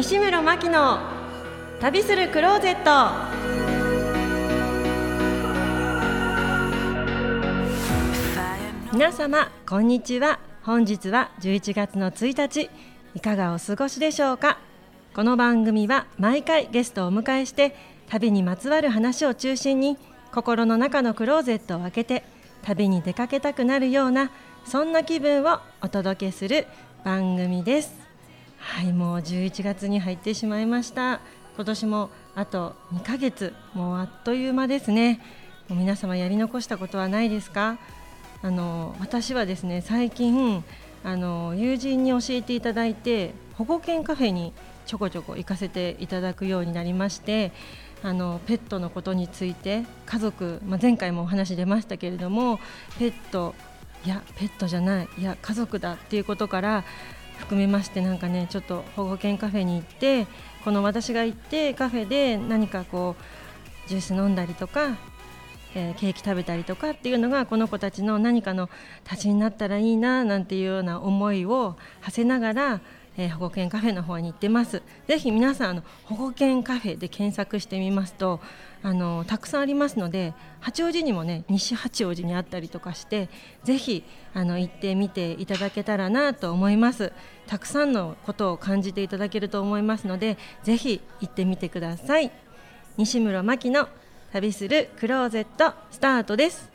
西村真希の旅するクローゼット。皆様こんにちは。本日は11月の1日いかがお過ごしでしょうか？この番組は毎回ゲストをお迎えして旅にまつわる話を中心に心の中のクローゼットを開けて旅に出かけたくなるようなそんな気分をお届けする番組です。はいもう11月に入ってしまいました。今年もあと2ヶ月。もうあっという間ですね。皆様やり残したことはないですか？あの私はですね最近あの友人に教えていただいて保護犬カフェにちょこちょこ行かせていただくようになりましてあのペットのことについて家族、まあ、前回もお話出ましたけれどもペットいやペットじゃないいや家族だっていうことから含めましてなんかねちょっと保護犬カフェに行ってこの私が行ってカフェで何かこうジュース飲んだりとかえー、ケーキ食べたりとかっていうのがこの子たちの何かの立ちになったらいいななんていうような思いを馳せながら、えー、保護犬カフェの方に行ってます。ぜひ皆さんあの保護犬カフェで検索してみますとあのたくさんありますので八王子にもね西八王子にあったりとかしてぜひあの行ってみていただけたらなと思います。たくさんのことを感じていただけると思いますのでぜひ行ってみてください。西村真希の旅するクローゼットスタートです。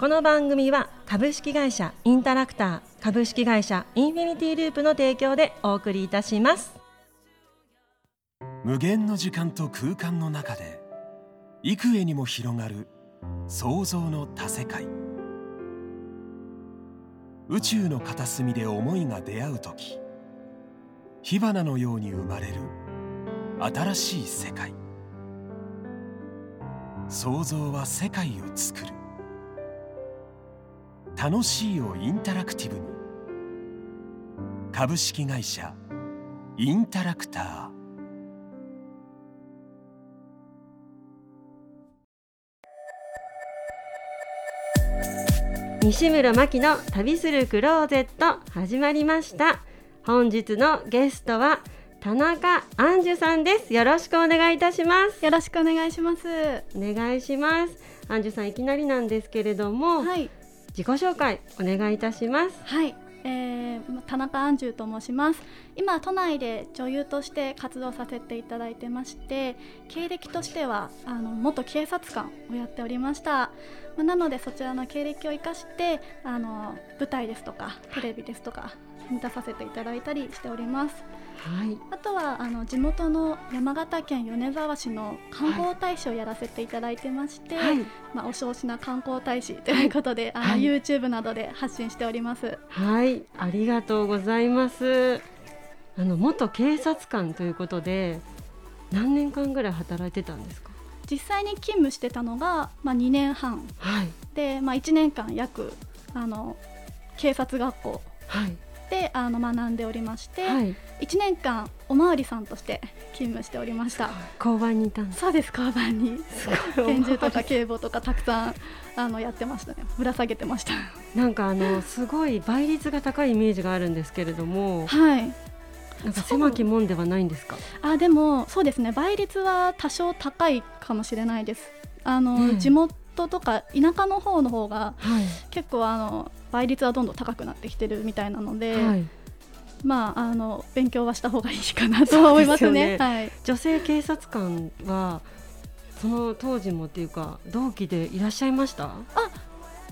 この番組は株式会社インタラクター株式会社インフィニティループの提供でお送りいたします。無限の時間と空間の中で幾重にも広がる想像の多世界。宇宙の片隅で思いが出会う時火花のように生まれる新しい世界。想像は世界を作る。楽しいをインタラクティブに。株式会社インタラクター。西村真希の旅するクローゼット始まりました。本日のゲストは田中杏樹さんです。よろしくお願いいたします。よろしくお願いします。お願いします。杏樹さんいきなりなんですけれども、はい、自己紹介お願いいたします。はい。えー、田中杏樹と申します。今都内で女優として活動させていただいてまして経歴としてはあの元警察官をやっておりました。まなのでそちらの経歴を生かしてあの舞台ですとかテレビですとか見出させていただいたりしております。はい、あとはあの地元の山形県米沢市の観光大使をやらせていただいてまして、はい、まあ、お少しな観光大使ということで、はい、あの YouTube などで発信しております。はい。ありがとうございます。あの元警察官ということで何年間ぐらい働いてたんですか？実際に勤務してたのが、まあ、2年半、はい、で、まあ、1年間約あの警察学校、はいであの学んでおりまして、はい、1年間おまわりさんとして 勤務しておりました。交番にいたんそうです交番に。拳銃とか警棒とかたくさんあのやってましたね。ぶら下げてました。なんかあのすごい倍率が高いイメージがあるんですけれどもはい。なんか狭き門ではないんですか？あでもそうですね。倍率は多少高いかもしれないです。あの、うん、地元とか田舎の方の方が、はい、結構あの倍率はどんどん高くなってきてるみたいなので、はい、まああの勉強はした方がいいかなと思いますね。すねはい、女性警察官はその当時もっていうか同期でいらっしゃいました？あ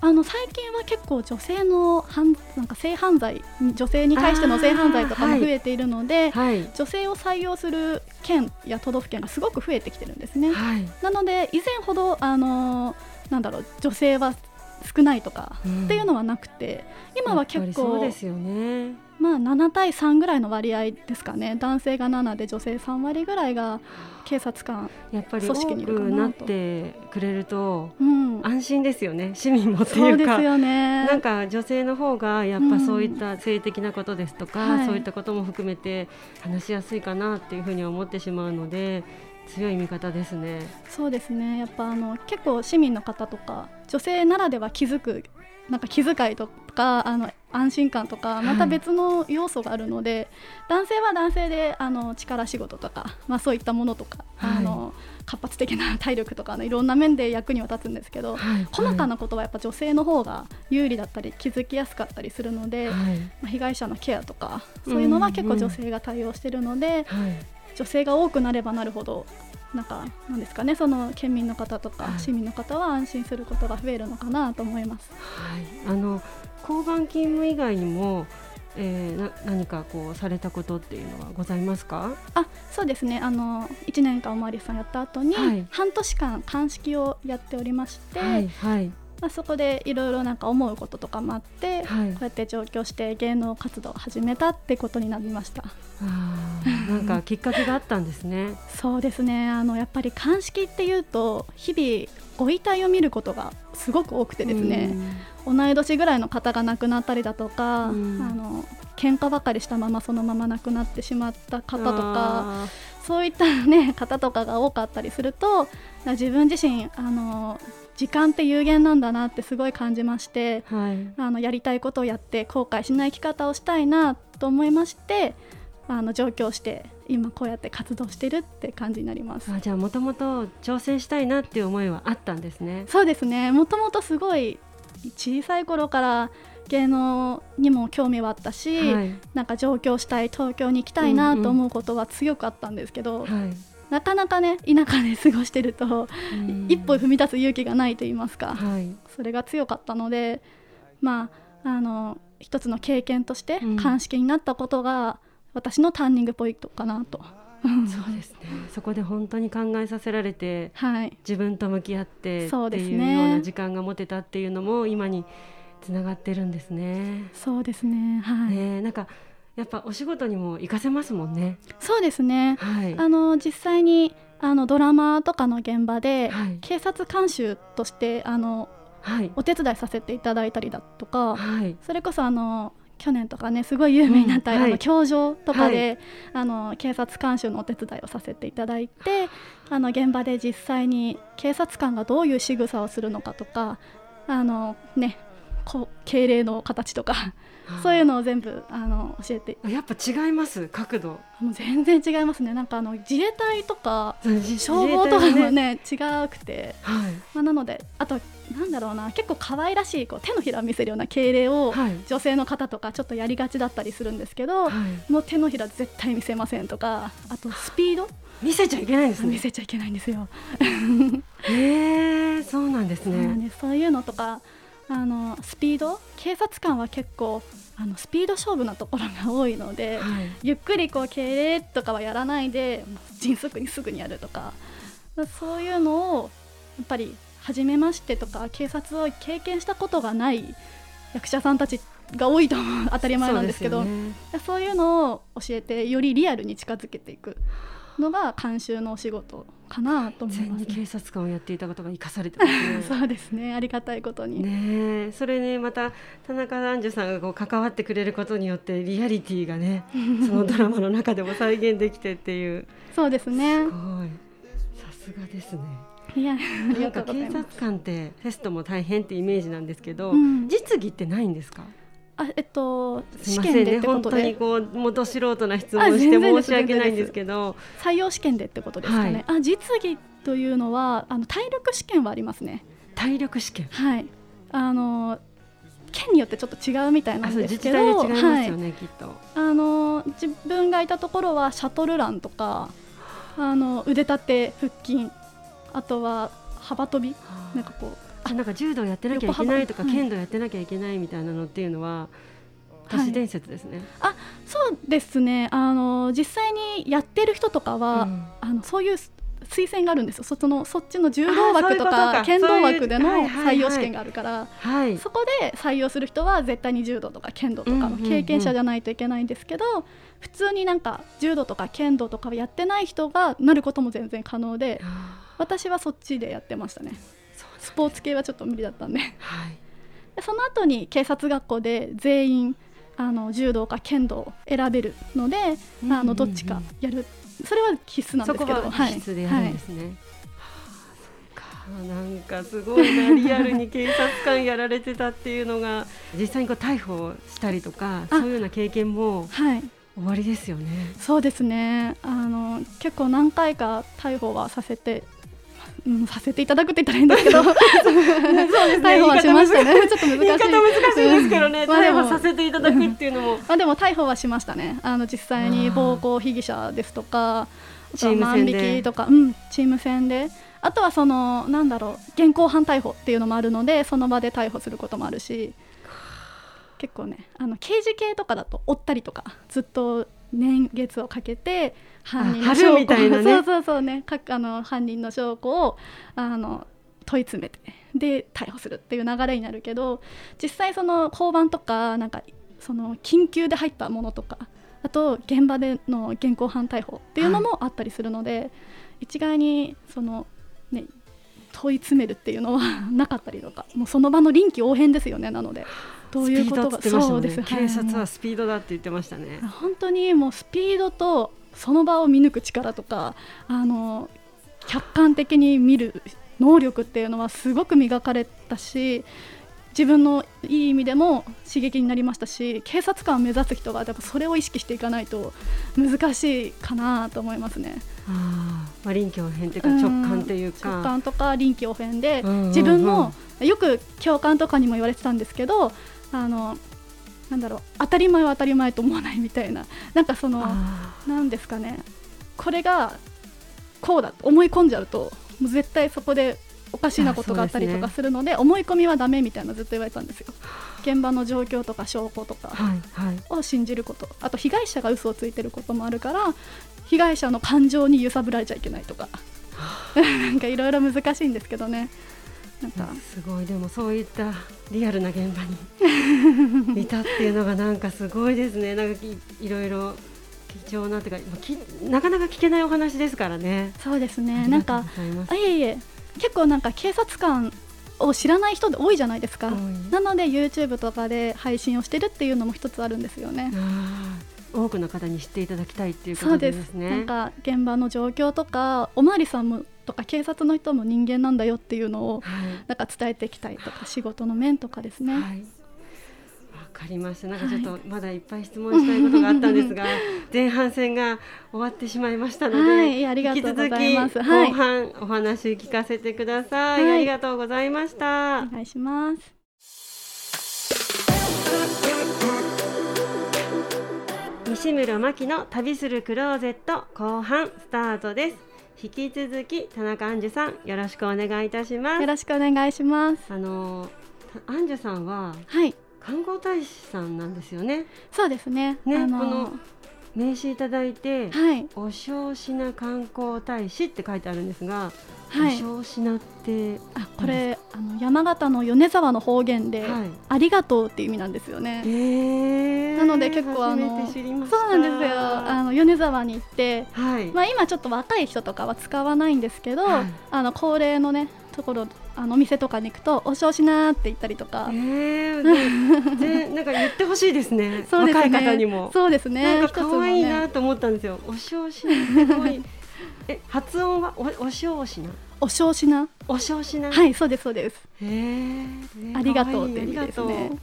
あの最近は結構女性の犯なんか性犯罪女性に対しての性犯罪とかも増えているので、はい、女性を採用する県や都道府県がすごく増えてきてるんですね。はい、なので以前ほどあのなんだろう女性は少ないとかっていうのはなくて、うん、今は結構そうですよね。まあ7対3ぐらいの割合ですかね。男性が7で女性3割ぐらいが警察官やっぱり多くなってくれると、うん、安心ですよね。市民もっていうか。よ、ね、なんか女性の方がやっぱそういった性的なことですとか、うんそういったことも含めて話しやすいかなっていうふうに思ってしまうので強い味方ですね。そうですね。やっぱあの結構市民の方とか女性ならでは気づくなんか気遣いとかあの安心感とかまた別の要素があるので、はい、男性は男性であの力仕事とか、まあ、そういったものとか、はい、あの活発的な体力とかのいろんな面で役には立つんですけど、はい、細かなことはやっぱ女性の方が有利だったり気づきやすかったりするので、まあ、被害者のケアとかそういうのは結構女性が対応しているので、女性が多くなればなるほどなんかなんですかねその県民の方とか市民の方は安心することが増えるのかなと思います。はい、あの交番勤務以外にもえー、な何かこうされたことっていうのはございますか？あそうですね。あの1年間おまわりさんやった後に、はい、半年間鑑識をやっておりまして、はい、はい、まあ、そこでいろいろなんか思うこととかもあって、はい、こうやって上京して芸能活動を始めたってことになりました。あなんかきっかけがあったんですね。そうですね。あのやっぱり鑑識っていうと日々ご遺体を見ることがすごく多くてですね、同い年ぐらいの方が亡くなったりだとか、あの喧嘩ばかりしたままそのまま亡くなってしまった方とかそういった、ね、方とかが多かったりすると自分自身あの時間って有限なんだなってすごい感じまして、はい、あのやりたいことをやって後悔しない生き方をしたいなと思いましてあの上京して今こうやって活動してるって感じになります。あじゃあもともと挑戦したいなっていう思いはあったんですね。そうですね。もともとすごい小さい頃から芸能にも興味はあったし、はい、なんか上京したい東京に行きたいなと思うことは強くあったんですけど、うんうんはいなかなかね田舎で過ごしてると、一歩踏み出す勇気がないと言いますか、はい、それが強かったのでまああの一つの経験として鑑識になったことが、私のターニングポイントかなと。そうですね。そこで本当に考えさせられて、はい、自分と向き合ってっていうような時間が持てたっていうのも今につながってるんですね。そうですね。はい。ねなんかやっぱお仕事にも活かせますもんね。そうですね。はい、あの実際にあのドラマとかの現場で、はい、警察監修としてあの、はい、お手伝いさせていただいたりだとか、はい、それこそあの去年とかねすごい有名になった、うん、あの教場とかで、あの警察監修のお手伝いをさせていただいてあの現場で実際に警察官がどういう仕草をするのかとかあのねこ敬礼の形とかそういうのを全部あの教えて。やっぱ違います角度。もう全然違いますね。なんかあの自衛隊とか消防とかもね、ね、違くて、はい、まあ、なのであとなんだろうな結構可愛らしいこう手のひらを見せるような敬礼を、女性の方とかちょっとやりがちだったりするんですけど、はい、もう手のひら絶対見せませんとかあとスピード？見せちゃいけないんですね。見せちゃいけないんですよ。へえそうなんですね。そういうのとかあのスピード？警察官は結構あのスピード勝負なところが多いので、はい、ゆっくりこう敬礼とかはやらないで迅速にすぐにやるとかそういうのをやっぱり初めましてとか警察を経験したことがない役者さんたちが多いと当たり前なんですけどそう、ね,、そういうのを教えてよりリアルに近づけていくのが監修のお仕事かなと思います、ね、警察官をやっていたことが生かされてますね。そうですね。ありがたいことに。ねそれねまた田中男女さんがこう関わってくれることによってリアリティがね そのドラマの中でも再現できてっていう。そうですね。すごい。さすがですね。いやなんか警察官ってテストも大変ってイメージなんですけど、うん、実技ってないんですか？あえっと試験で、ね、本当にこうもど素人な質問して申し訳ないんですけど。採用試験でってことですかね、はい、あ実技というのはあの体力試験はありますね。体力試験。はい。あの県によってちょっと違うみたいなんですけど。ね、はい、きっと。あの自分がいたところはシャトルランとかあの腕立て腹筋あとは幅跳び。なんかこうあなんか柔道やってなきゃいけないとか、剣道やってなきゃいけないみたいなのっていうのは都市伝説ですね、はい、あそうですね。あの実際にやってる人とかは、うん、あのそういう推薦があるんですよ。そのそっちの柔道枠とか剣道枠での採用試験があるから、はい、そこで採用する人は絶対に柔道とか剣道とかの経験者じゃないといけないんですけど、普通になんか柔道とか剣道とかやってない人がなることも全然可能で私はそっちでやってましたね。スポーツ系はちょっと無理だったんで。はい、でその後に警察学校で全員あの柔道か剣道を選べるので、あのどっちかやる。それは必須なんですけど。必須でやるんですね、はい。なんかすごいなリアルに警察官やられてたっていうのが実際にこう逮捕したりとかそういうような経験もはい。終わりですよね。そうですね。あの結構何回か逮捕はさせてうん、させていただくって言ったらいいんですけど。逮捕はしましたね。ちょっと難しい。言い方難しいですけどね、まあでも逮捕させていただくっていうのも。まあでも逮捕はしましたね。あの実際に暴行被疑者ですとかチーム戦で。万引きとか、うん、チーム戦で。あとはそのなんだろう現行犯逮捕っていうのもあるのでその場で逮捕することもあるし。結構ねあの刑事系とかだと追ったりとかずっと年月をかけて犯人のあ証拠春みたいなね。そうそうそうね。かあの犯人の証拠をあの問い詰めてで逮捕するっていう流れになるけど実際その交番とかなんかその緊急で入ったものとかあと現場での現行犯逮捕っていうのもあったりするので、一概にそのね問い詰めるっていうのはなかったりとか もうその場の臨機応変ですよねなのでどういうことがねそうです警察ははいスピードだって言ってましたね。本当にもうスピードとその場を見抜く力とかあの客観的に見る能力っていうのはすごく磨かれたし自分のいい意味でも刺激になりましたし警察官を目指す人がやっぱそれを意識していかないと難しいかなと思いますね。まあ臨機応変っていうか直感っていうか。直感とか臨機応変で、自分のよく教官とかにも言われてたんですけどあのなんだろう当たり前は当たり前と思わないみたいな なんかそのあなんですかね。これがこうだと思い込んじゃうともう絶対そこでおかしなことがあったりとかすするので思い込みはダメみたいなずっと言われてたんですよ。現場の状況とか証拠とか。を信じること。あと被害者が嘘をついてることもあるから被害者の感情に揺さぶられちゃいけないとか。なんかいろいろ難しいんですけどね。なんか。すごい。でもそういったリアルな現場に いたっていうのがなんかすごいですね。なんかいいろいろ貴重なっていうかなかなか聞けないお話ですからね。そうですあねなんかあいえいえ結構なんか警察官を知らない人で多いじゃないですかなので YouTube とかで配信をしてるっていうのも一つあるんですよね。多くの方に知っていただきたいっていうことそうでですすね。なんか現場の状況とかおまわりさんもとか警察の人も人間なんだよっていうのをはいなんか伝えていきたいとか仕事の面とかですね。はい。わかりました。なんかちょっとまだいっぱい質問したいことがあったんですが、前半戦が終わってしまいましたので、引き続きはい後半お話聞かせてください。はいありがとうございました。お願いします。西村真希の旅するクローゼット後半スタートです。引き続き田中杏樹さんよろしくお願いいたします。よろしくお願いします。あのた杏樹さんははい、観光大使さんなんですよね。そうですね。ねあのこの名刺いただいて、はいお正品観光大使って書いてあるんですが、はい。お正品って、あこれあの山形の米沢の方言で、はいありがとうっていう意味なんですよね。えーなので結構あのそうなんですよ。あの米沢に行って。はい、まあ、今ちょっと若い人とかは使わないんですけど、はいあの高齢のねところあのお店とかに行くとお正しなーって言ったりとか、えー、なんか言ってほしいですね そうですね若い方にも。そうですねなんか可愛いなと思ったんですよ。お正品って可愛い。え発音はおお正品お正しな？お正品。はいそうですそうですへえありがとうって意味ですねありがとう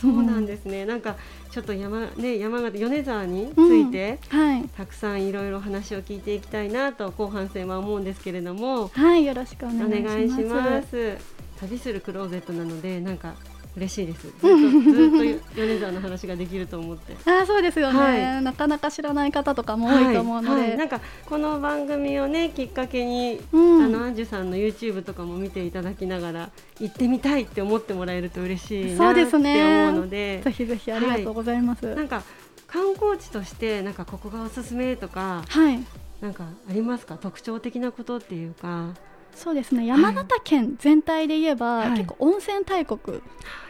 そうなんですね。なんかちょっと山ね山形米沢について、はい。たくさんいろいろ話を聞いていきたいなと後半戦は思うんですけれども、はいよろしくおお願いします。願いします。旅するクローゼットなのでなんか嬉しいです。ずっとずっと米沢の話ができると思って。あーそうですよね、はい。なかなか知らない方とかも多いと思うので、はい。はいなんかこの番組をねきっかけに、うん。あのアンジュさんの YouTube とかも見ていただきながら行ってみたいって思ってもらえると嬉しいそうで。なって思すね。うのでぜひぜひありがとうございます。はい、なんか観光地としてなんかここがおすすめとかなんかありますか？特徴的なことっていうかそうですね。山形県全体で言えば、はい。結構温泉大国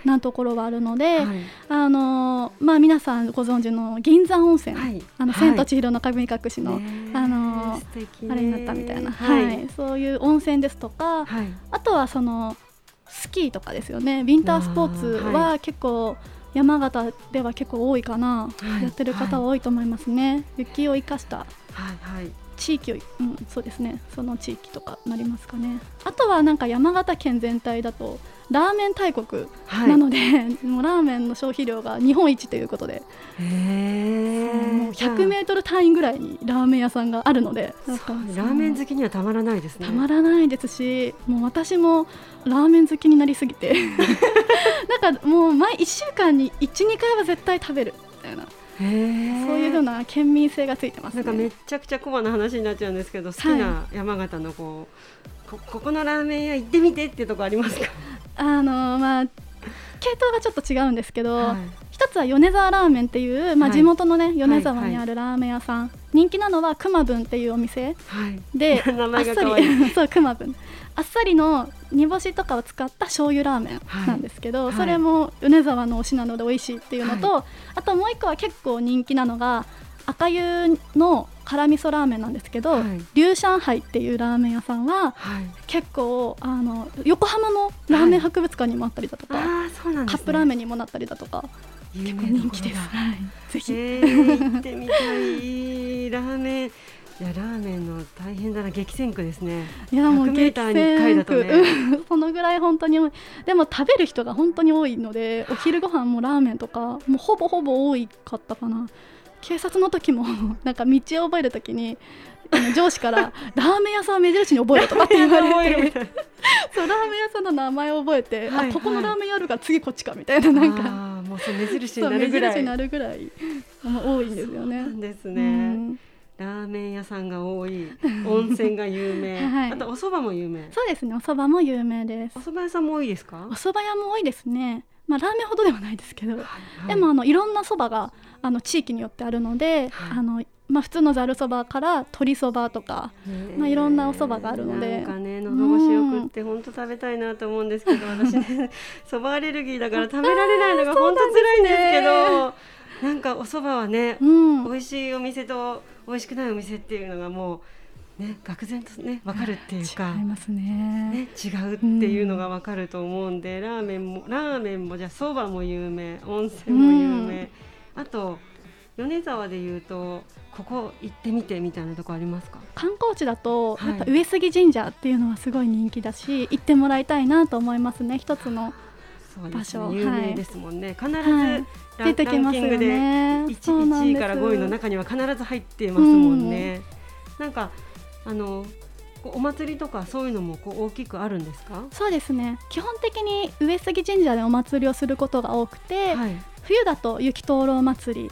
なところがあるので、はい。あのーまあ皆さんご存知の銀山温泉、はい。あの、はい。千と千尋の神隠しの、ねあのあれになったみたいな、ははい。いそういう温泉ですとか、はい。あとはそのスキーとかですよね。ウィンタースポーツはは結構山形では結構多いかな、はい。やってる方は多いと思いますね、雪を生かした。はいはい地域を、うん、そうですね。その地域とかなりますかね。あとはなんか山形県全体だとラーメン大国なので、はい、もうラーメンの消費量が日本一ということで。もう100メートル単位ぐらいにラーメン屋さんがあるので。ラーメン好きにはたまらないですね。たまらないですしもう私もラーメン好きになりすぎて。なんかもう毎1週間に12回は絶対食べるみたいなそういうふうな県民性がついてます、ね、なんかめちゃくちゃコマの話になっちゃうんですけど好きな山形のこう、はい、こここのラーメン屋行ってみてっていうとこありますか？あのまあ系統がちょっと違うんですけど、はい、一つは米沢ラーメンっていう、まあ、地元のね、はい、米沢にあるラーメン屋さん、はい。はい、人気なのはくまぶんっていうお店、で 名前が可愛い。そうくまぶんあっさりの煮干しとかを使った醤油ラーメンなんですけど、はい、それも米沢の推しなので美味しいっていうのと、あともう一個は結構人気なのが赤湯の辛味噌ラーメンなんですけど、はい、龍上海っていうラーメン屋さんは、はい、結構あの横浜のラーメン博物館にもあったりだとか、はいね、カップラーメンにもなったりだとか結構人気です。はい、ぜひ、えー、行ってみたいラーメンいやラーメンの大変だな激戦区ですね。いやもう激戦区、ね、そのぐらい本当にでも食べる人が本当に多いのでお昼ご飯もラーメンとかもうほぼほぼ多いかったかな。警察の時も なんか道を覚える時に上司から「ラーメン屋さんを目印に覚えろ」とかって言われて。そうラーメン屋さんの名前を覚えて、はいはい、あここのラーメン屋あるから次こっちかみたいななんか。もうそ目印になるぐらい。目印になるぐらい多いんですよね。ですね、うんラーメン屋さんが多い。温泉が有名、はい、あとお蕎麦も有名。そうですねお蕎麦も有名です。お蕎麦屋さんも多いですか？お蕎麦屋も多いですね。まあラーメンほどではないですけど、はい。はい、でもあのいろんな蕎麦があの地域によってあるので、はい、あのまあ、普通のざるそばから鶏そばとか、まあ、いろんなお蕎麦があるので。なんかね喉越しよくって本当食べたいなと思うんですけど、うん、私ね そばアレルギーだから食べられないのが本当辛いんですけどなんかお蕎麦はね、うん、美味しいお店と美味しくないお店っていうのがもうね愕然とね分かるっていうか違いますね。ね違うっていうのが分かると思うんで、うん、ラーメンもラーメンもじゃあ蕎麦も有名温泉も有名、あと米沢でいうとここ行ってみてみたいなとこありますか？観光地だと、やっぱ上杉神社っていうのはすごい人気だし行ってもらいたいなと思いますね一つの場所、ね、有名ですもんね、はい、必ず、はい。出てきますよね。1, 1位から5位の中には必ず入っていますもんね。ん。なんかあのお祭りとかそういうのもこう大きくあるんですか？そうですね。基本的に上杉神社でお祭りをすることが多くて、はい、冬だと雪灯籠祭り。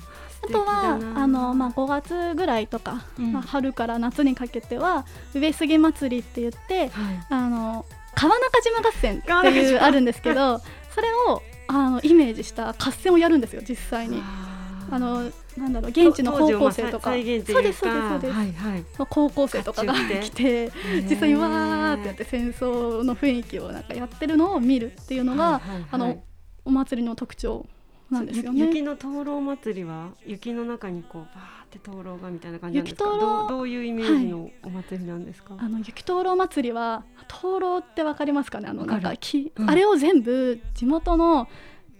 あとはあの、まあ、5月ぐらいとか、うん、まあ、春から夏にかけては上杉祭りって言って、はい、あの川中島合戦っていうあるんですけど それをあのイメージした合戦をやるんですよ実際に。あのなんだろう現地の高校生とか。そうですそうですそうです、はいはい、高校生とかが来て実際にわーってやって戦争の雰囲気をなんかやってるのを見るっていうのが、あのお祭りの特徴なんですよね。雪の灯籠祭りは雪の中にこうバーって灯籠がみたいな感じなんですか？どどういうイメージのお祭りなんですか？はい、あの雪灯籠祭りは灯籠ってわかりますかね？あのなんかき、うん、あれを全部地元の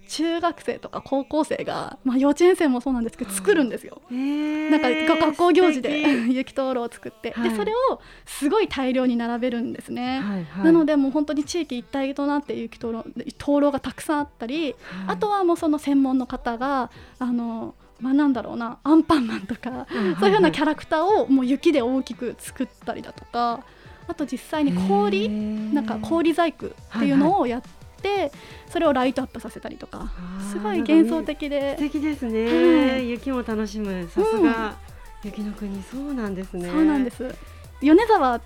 中学生とか高校生が、まあ、幼稚園生もそうなんですけど作るんですよ。なんか学校行事で 雪灯籠を作って、はい、でそれをすごい大量に並べるんですね。はいはい、なのでもう本当に地域一体となって雪灯籠灯籠がたくさんあったり、はい、あとはもうその専門の方があのまあ、なんだろうなアンパンマンとか、そういうようなキャラクターをもう雪で大きく作ったりだとかあと実際に氷なんか氷細工っていうのをやっってそれをライトアップさせたりとか。すごい幻想的で、素敵ですね、はい、雪も楽しむ。さすが、雪の国。そうなんですね。そうなんです。米沢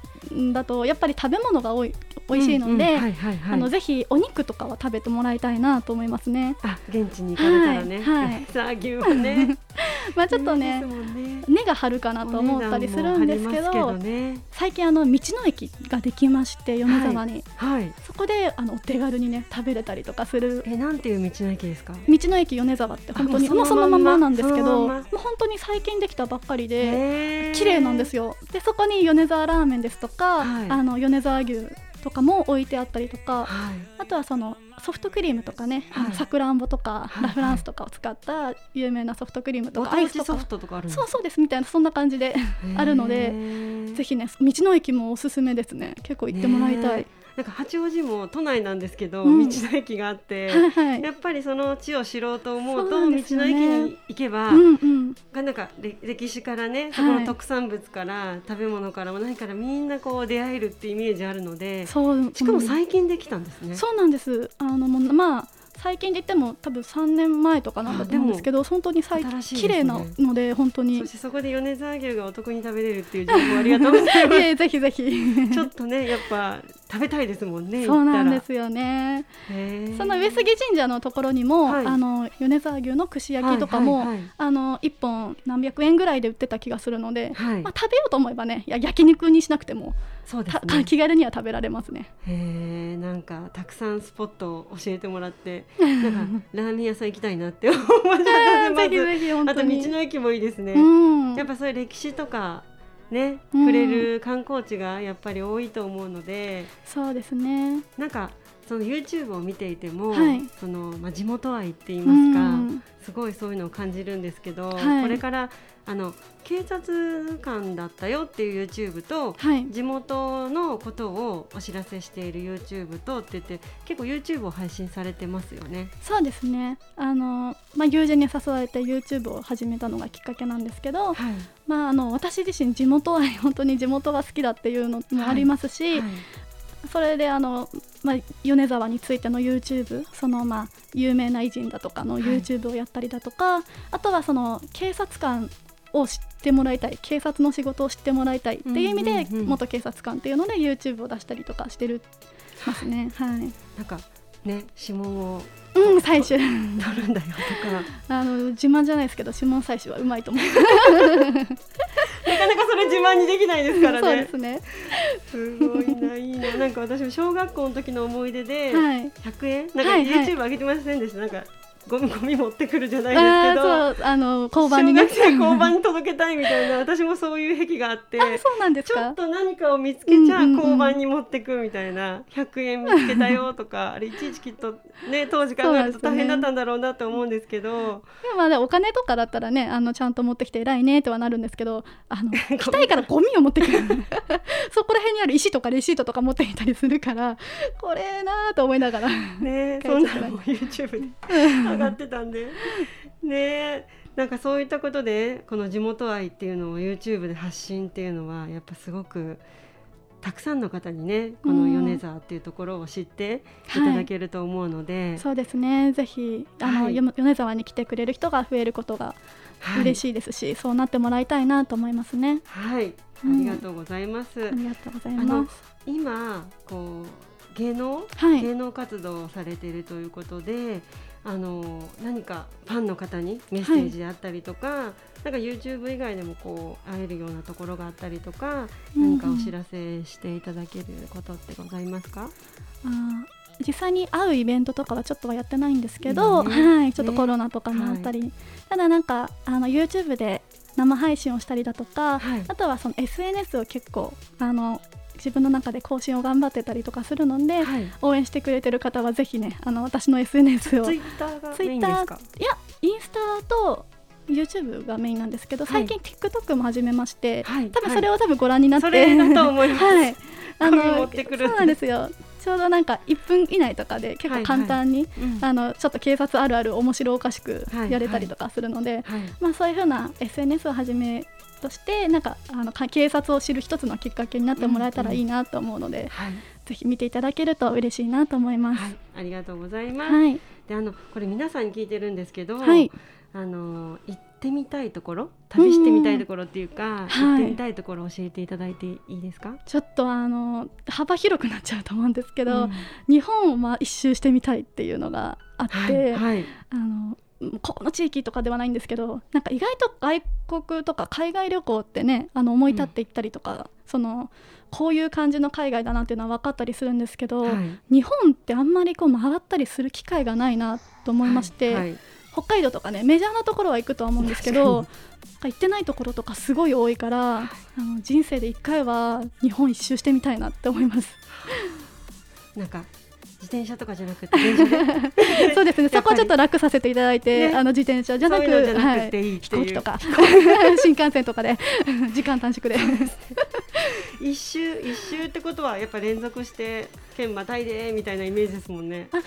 だとやっぱり食べ物が多い美味しいので、あのぜひお肉とかは食べてもらいたいなと思いますね。あ、現地に行かれたらね。はい。さあ牛もね。まあちょっとね根が張るかなと思ったりするんですけど、最近あの道の駅ができまして米沢に、はい。そこであのお手軽にね食べれたりとかする。え、なんていう道の駅ですか？道の駅米沢って本当にもうそのままなんですけど、もう本当に最近できたばっかりで綺麗なんですよ。でそこに米沢ラーメンですとか、あの米沢牛とかも置いてあったりとか、はい、あとはそのソフトクリームとかね、はい。さくらんぼとか、はい。ラフランスとかを使った有名なソフトクリームとごかアイスとかソフトとかあるそうそうですみたいなそんな感じであるのでぜぜひね道の駅もおすすめですね。結構行ってもらいたい、ねなんか八王子も都内なんですけど、うん。道の駅があって、はいはい。やっぱりその地を知ろうと思うとね。の駅に行けば、うんうん。がなんかれ歴史からね、い。そこの特産物から食べ物からも何からみんなこう出会えるってイメージあるのでそうしかもうん最近できたんですね。そうなんです。あのもうまあ最近で言っても多分3年前とかなんだと思うんですけど本当に最新しいですね。綺麗なので本当に。そしてそこで米沢牛がお得に食べれるっていう情報ありがとうございま いえぜひぜひ。す。ちょっとねやっぱ食べたいですもんね。そうなんですよねその上杉神社のところにも、はいあの米沢牛の串焼きとかも、はいはいはいあの1本何百円ぐらいで売ってた気がするので、はいまあ、食べようと思えばねいや焼肉にしなくても、そうですたね。気軽には食べられますね。へえなんかたくさんスポットを教えてもらって なんかラーメン屋さん行きたいなって思いました ぜひぜひ本あと道。の駅もいいですね、うんやっぱそういう歴史とかねうん触れる観光地がやっぱり多いと思うのでそうですね。なんかその YouTube を見ていても、はいそのまあ、地元愛って言いますか、うんすごいそういうのを感じるんですけど、はいこれからあの警察官だったよっていう YouTube とはい。地元のことをお知らせしている YouTube とって言って結構 YouTube を配信されてますよね。そうですね。あのまあ友人に誘われて YouTube を始めたのがきっかけなんですけど、はい、まああの私自身地元愛本当に地元が好きだっていうのもありますし、はいそれであの、まあ、米沢についての YouTube そのまあ有名な偉人だとかのはい。YouTube をやったりだとか、あとはその警察官を知ってもらいたい警察の仕事を知ってもらいたいっていう意味で、うんうんうん元警察官っていうので YouTube を出したりとかしてるますね。はい、なんかね指紋をうん、採取取るんだよとか。あの自慢じゃないですけど指紋採取はうまいと思う。なかなかそれ自慢にできないですからそうでね。すね。すごいないいななんか私も小学校の時の思い出ではい。100円？なんかはいはい YouTube 上げてませんでした、なんかゴミゴミ持ってくるじゃないあですけど。あの交番にね。小学生交番に届けたいみたいな 私もそういう癖があってあそうなんですか？ちょっ。と何かを見つけちゃ交番に持ってくみたいな100円見つけたよとか あれいちいちきっとね当時考えると大変だったんだろうなと思うんですけど。でもまあお金とかだったらねあのちゃんと持ってきて偉いねとはなるんですけどあの 来たいからゴミを持ってくる。そこら辺にある石とかレシートとか持ってきたりするからこれなーと思いながら。ねそんなのも YouTube で上がってたんで。ねなんかそういったことでこの地元愛っていうのを YouTube で発信っていうのはやっぱすごくたくさんの方にねこの米沢っていうところを知っていただけると思うので、そうですね。ぜひあの、はい。よ米沢に来てくれる人が増えることが嬉い、しいですし、そうなってもらいたいなと思いますね。はい、あうん。りがとうございます。ありがとうございます。今こう芸能、はい。芸能活動をされているということであの何かファンの方にメッセージであったりとか、なんか YouTube 以外でもこう会えるようなところがあったりとか、何かお知らせしていただけることってございますか？あー実際に会うイベントとかはちょっとはやってないんですけど、今ね。はい、ちょっとコロナとかもあったり、ただなんかあの YouTube で生配信をしたりだとか、はい。あとはその SNS を結構あの自分の中で更新を頑張ってたりとかするので、はい。応援してくれてる方はぜひねあの私の SNS をツイッターがメインですか？いやインスタと YouTube がメインなんですけどはい最近 TikTok も始めまして、はい多分それを多分ご覧になって、それだと 思います。はい、あゴミ持ってくるそうなんですよ。ちょうどなんか1分以内とかで結構簡単に、うんあのちょっと警察あるある面白おかしくはいやれたりとかするので、はい。まあそういう風な SNS をはじめとしてなんかあのか警察を知る一つのきっかけになってもらえたらいいなと思うので、はい。ぜひ見ていただけると嬉しいなと思います。はい。ありがとうございます。はい、であのこれ皆さんに聞いてるんですけど、はい。あの行ってみたいところ旅してみたいところっていうか、はい。行ってみたいところを教えていただいていいですか、ちょっとあの幅広くなっちゃうと思うんですけど、うん。日本をまあ一周してみたいっていうのがあって、あのここの地域とかではないんですけどなんか意外と外国とか海外旅行ってねあの思い立って行ったりとか、そのこういう感じの海外だなっていうのは分かったりするんですけど、はい。日本ってあんまりこう回ったりする機会がないなと思いまして、はい北海道とかねメジャーなところは行くとは思うんですけど行ってないところとかすごい多いから、あの人生で1回は日本一周してみたいなって思います。なんか自転車とかじゃなくて そうですね。そこはちょっと楽させていただいて、ね。あの自転車。じゃなくてはい。飛行機とか。新幹線とかで。時間短縮で 一周一周ってことはやっぱ連続して県またいでみたいなイメージですもんね。あで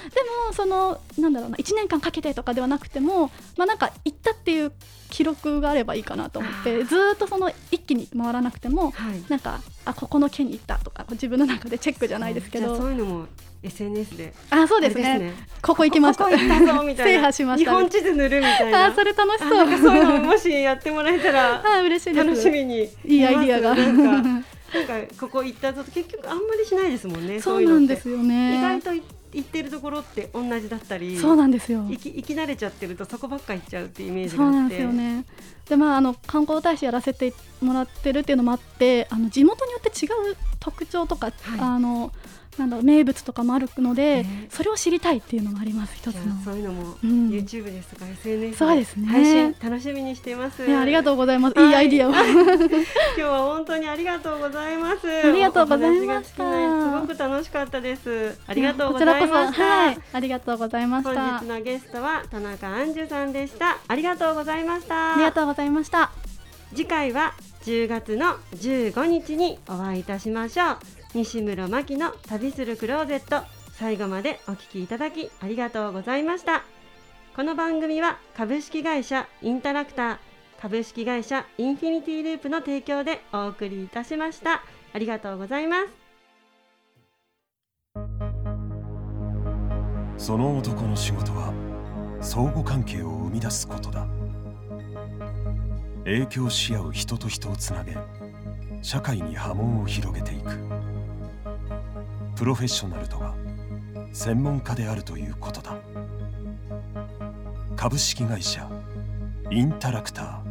もそのなんだろうな1年間かけてとかではなくてもまあなんか行ったっていう記録があればいいかなと思ってずーっとその一気に回らなくてもはい。なんかあここの県に行ったとか自分の中でチェックじゃないですけじゃあそどういうのも SNS で。あそうですね。あれここ行きました。ここ行ったぞみたいな。しました。日本地図塗るみたいな。あそれ楽しあそうそういうのもしやってもらえたら あ嬉しいです。楽しみに。いいアイディアがなんかここ行ったぞと結局あんまりしないですもんねそうなんですよね。意外とい行ってるところって同じだったりそうなんですよ。行き行き慣れちゃってるとそこばっか行っちゃうっていうイメージそうなんがあってですよね。でまああの観光大使やらせてもらってるっていうのもあって、あの地元によって違う特徴とか、あのなんだろう名物とかもあるので、ねそれを知りたいっていうのもあります一つのあ。そういうのもうん YouTube ですとか SNS そうですね配信楽しみにしています。ね、ありがとうございます。はいいいアイディアを。今日は本当にありがとうございます。ありがとうございましたすごく楽しかったです。ありがとうございました。こちらこそはい、ありがとうございまし本た。日のゲストは田中杏樹さんでした。ありがとうございました。ありがとうございました。次回は10月の15日にお会いいたしましょう西室真希の旅するクローゼット。最後までお聞きいただきありがとうございました。この番組は株式会社インタラクター株式会社インフィニティループの提供でお送りいたしました。ありがとうございます。その男の仕事は相互関係を生み出すことだ。影響し合う人と人をつなげ社会に波紋を広げていく。プロフェッショナルとは専門家であるということだ。株式会社インタラクター。